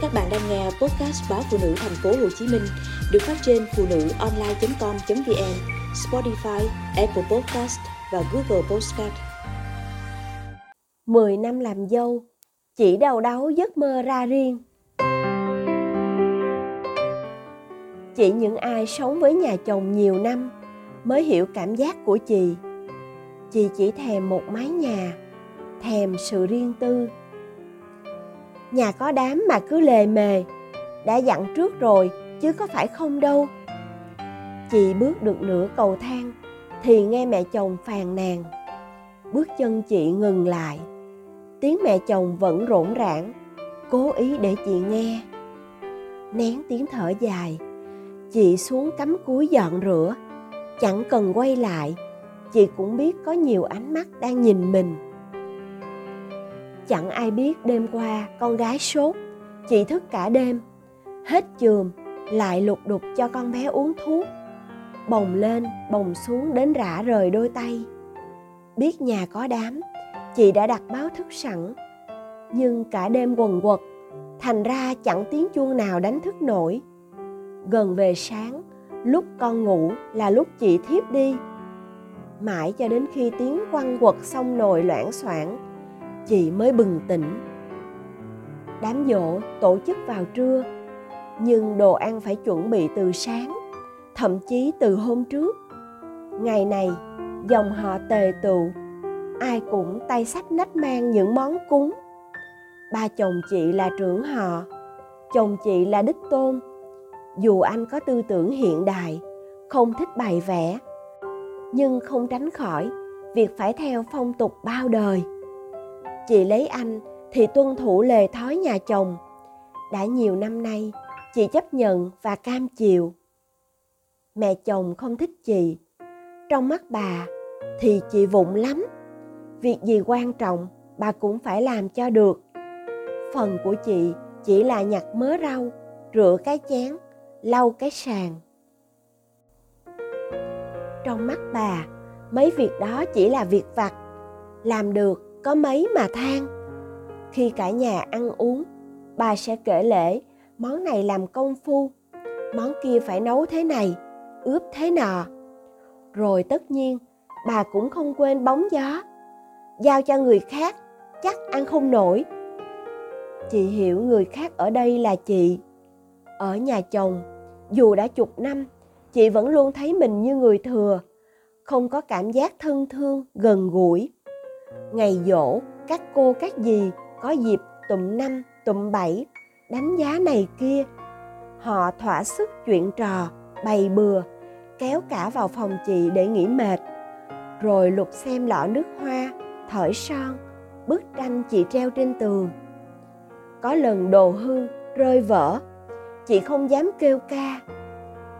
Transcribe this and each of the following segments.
Các bạn đang nghe podcast báo phụ nữ thành phố Hồ Chí Minh được phát trên phụ nữ online.com.vn, Spotify, Apple Podcast và Google Podcast. 10 năm làm dâu, chỉ đầu đáu giấc mơ ra riêng. Chỉ những ai sống với nhà chồng nhiều năm mới hiểu cảm giác của chị. Chị chỉ thèm một mái nhà, thèm sự riêng tư, nhà có đám mà cứ lề mề. Đã dặn trước rồi, chứ có phải không đâu. Chị bước được nửa cầu thang, thì nghe mẹ chồng phàn nàn. Bước chân chị ngừng lại. Tiếng mẹ chồng vẫn rỗn rãng cố ý để chị nghe. Nén tiếng thở dài, chị xuống cắm cúi dọn rửa. Chẳng cần quay lại, chị cũng biết có nhiều ánh mắt đang nhìn mình. Chẳng ai biết đêm qua con gái sốt, chị thức cả đêm. Hết chườm, lại lục đục cho con bé uống thuốc. Bồng lên, bồng xuống đến rã rời đôi tay. Biết nhà có đám, chị đã đặt báo thức sẵn. Nhưng cả đêm quần quật, thành ra chẳng tiếng chuông nào đánh thức nổi. Gần về sáng, lúc con ngủ là lúc chị thiếp đi. Mãi cho đến khi tiếng quăng quật xong nồi loãng xoảng chị mới bừng tỉnh. Đám dỗ tổ chức vào trưa nhưng đồ ăn phải chuẩn bị từ sáng thậm chí từ hôm trước. Ngày này dòng họ tề tụ, ai cũng tay sách nách mang những món cúng. Ba chồng chị là trưởng họ chồng chị là đích tôn. Dù anh có tư tưởng hiện đại không thích bày vẽ nhưng không tránh khỏi việc phải theo phong tục bao đời chị lấy anh thì tuân thủ lề thói nhà chồng. Đã nhiều năm nay, chị chấp nhận và cam chịu. Mẹ chồng không thích chị. Trong mắt bà thì chị vụng lắm. Việc gì quan trọng, bà cũng phải làm cho được. Phần của chị chỉ là nhặt mớ rau, rửa cái chén, lau cái sàn. Trong mắt bà, mấy việc đó chỉ là việc vặt, làm được có mấy mà than. Khi cả nhà ăn uống, bà sẽ kể lễ, món này làm công phu, món kia phải nấu thế này, ướp thế nọ. Rồi tất nhiên, bà cũng không quên bóng gió. Giao cho người khác, chắc ăn không nổi. Chị hiểu người khác ở đây là chị. Ở nhà chồng, dù đã chục năm, chị vẫn luôn thấy mình như người thừa, không có cảm giác thân thương, gần gũi ngày dỗ, các cô, các dì có dịp tụm năm, tụm bảy đánh giá này kia. Họ thỏa sức chuyện trò, bày bừa, kéo cả vào phòng chị để nghỉ mệt. Rồi lục xem lọ nước hoa thỏi son, bức tranh chị treo trên tường. Có lần đồ hư rơi vỡ, chị không dám kêu ca.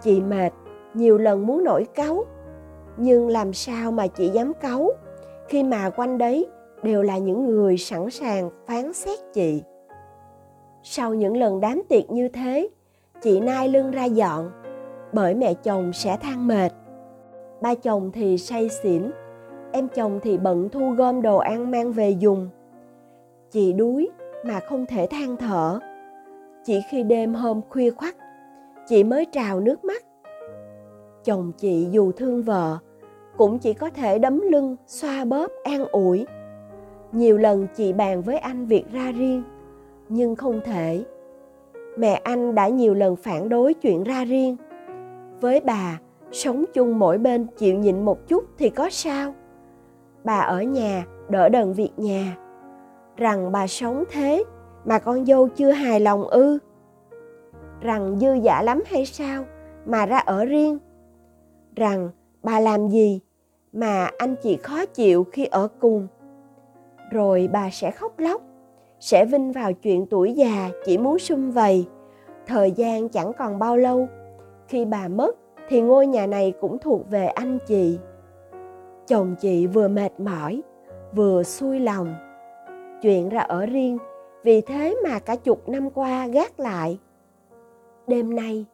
Chị mệt, nhiều lần muốn nổi cáu, nhưng làm sao mà chị dám cáu? Khi mà quanh đấy đều là những người sẵn sàng phán xét chị. Sau những lần đám tiệc như thế, chị nai lưng ra dọn, bởi mẹ chồng sẽ than mệt. Ba chồng thì say xỉn, em chồng thì bận thu gom đồ ăn mang về dùng. Chị đuối mà không thể than thở. Chỉ khi đêm hôm khuya khoắt, chị mới trào nước mắt. Chồng chị dù thương vợ cũng chỉ có thể đấm lưng, xoa bóp, an ủi. Nhiều lần chị bàn với anh việc ra riêng, nhưng không thể. Mẹ anh đã nhiều lần phản đối chuyện ra riêng. Với bà, sống chung mỗi bên chịu nhịn một chút thì có sao? Bà ở nhà, đỡ đần việc nhà. Rằng bà sống thế, mà con dâu chưa hài lòng ư? Rằng dư dả lắm hay sao mà ra ở riêng? Rằng bà làm gì mà anh chị khó chịu khi ở cùng. Rồi bà sẽ khóc lóc, sẽ vinh vào chuyện tuổi già chỉ muốn sum vầy. Thời gian chẳng còn bao lâu, khi bà mất thì ngôi nhà này cũng thuộc về anh chị. Chồng chị vừa mệt mỏi, vừa xuôi lòng. Chuyện ra ở riêng, vì thế mà cả chục năm qua gác lại. Đêm nay,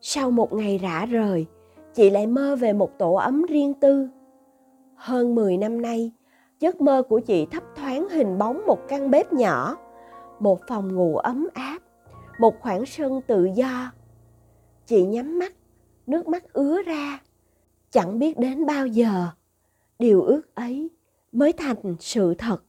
sau một ngày rã rời, chị lại mơ về một tổ ấm riêng tư hơn 10 năm nay, giấc mơ của chị thấp thoáng hình bóng một căn bếp nhỏ, một phòng ngủ ấm áp, một khoảng sân tự do. Chị nhắm mắt nước mắt ứa ra chẳng biết đến bao giờ. Điều ước ấy mới thành sự thật.